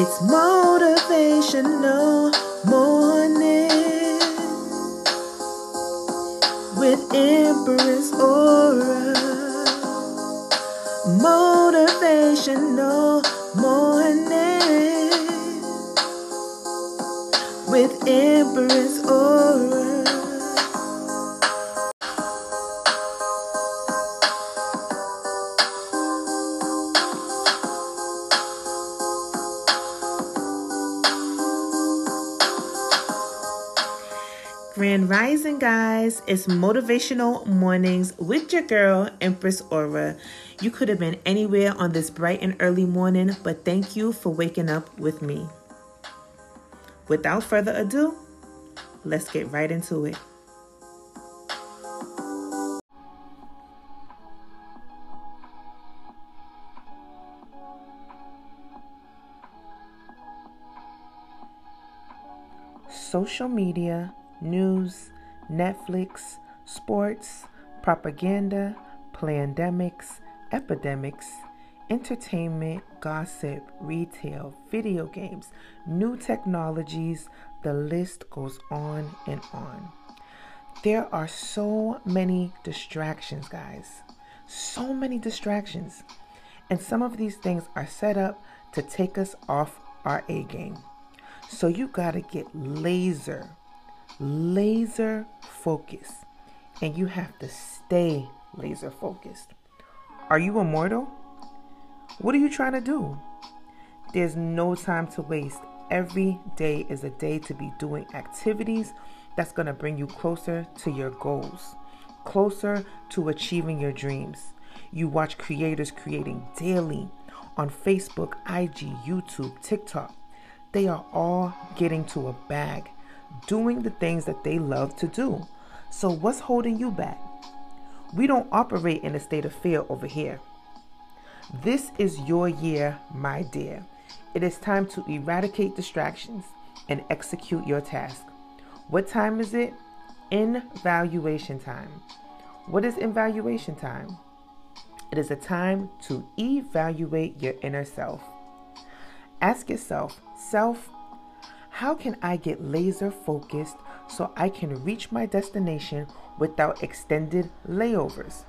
It's motivational morning with Empress Aura. Motivational morning with Empress Aura. Grand Rising, guys. It's motivational mornings with your girl, Empress Aura. You could have been anywhere on this bright and early morning, but thank you for waking up with me. Without further ado, let's get right into it. Social media news, Netflix, sports, propaganda, pandemics, epidemics, entertainment, gossip, retail, video games, new technologies, the list goes on and on. There are so many distractions, guys. So many distractions. And some of these things are set up to take us off our A game. So you got to get laser laser focus and you have to stay laser focused. Are you immortal? What are you trying to do? There's no time to waste. Every day is a day to be doing activities that's going to bring you closer to your goals, closer to achieving your dreams. You watch creators creating daily on Facebook, IG, YouTube, TikTok. They are all getting to a bag doing the things that they love to do. So, what's holding you back? We don't operate in a state of fear over here. This is your year, my dear. It is time to eradicate distractions and execute your task. What time is it? Evaluation time. What is evaluation time? It is a time to evaluate your inner self. Ask yourself, self, how can I get laser focused so I can reach my destination without extended layovers?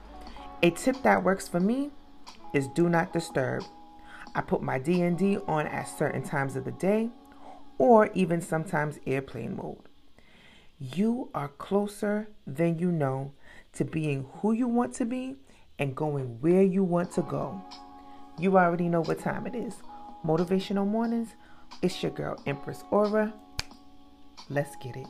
A tip that works for me is do not disturb. I put my DND on at certain times of the day or even sometimes airplane mode. You are closer than you know to being who you want to be and going where you want to go. You already know what time it is. Motivational mornings it's your girl, Empress Aura. Let's get it.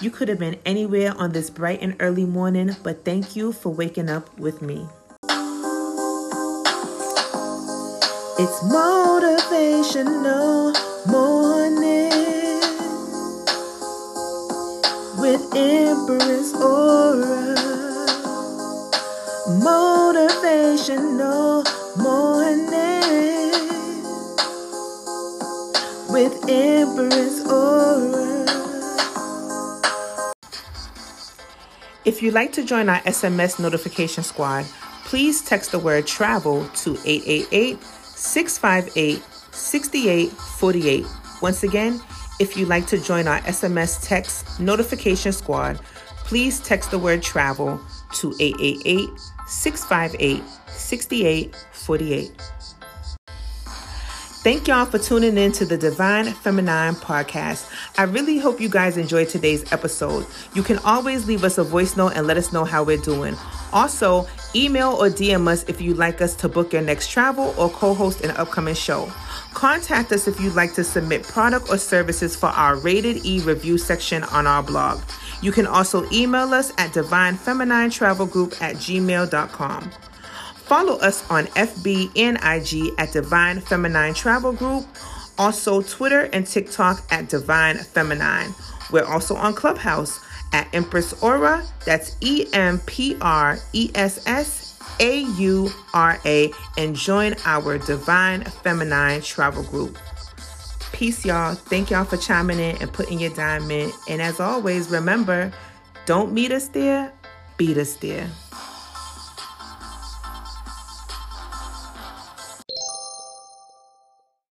You could have been anywhere on this bright and early morning, but thank you for waking up with me. It's motivational morning with Empress Aura. Motivational morning with Empress If you'd like to join our SMS notification squad, please text the word travel to 888 658 6848. Once again, if you'd like to join our SMS text notification squad, please text the word travel to 888 658 6848. Thank y'all for tuning in to the Divine Feminine podcast. I really hope you guys enjoyed today's episode. You can always leave us a voice note and let us know how we're doing. Also, email or DM us if you'd like us to book your next travel or co host an upcoming show. Contact us if you'd like to submit product or services for our Rated E review section on our blog. You can also email us at divinefemininetravelgroup at gmail.com. Follow us on FB and IG at Divine Feminine Travel Group. Also, Twitter and TikTok at Divine Feminine. We're also on Clubhouse at Empress Aura. That's E M P R E S S A U R A. And join our Divine Feminine Travel Group. Peace, y'all. Thank y'all for chiming in and putting your diamond. In. And as always, remember don't meet us there, beat us there.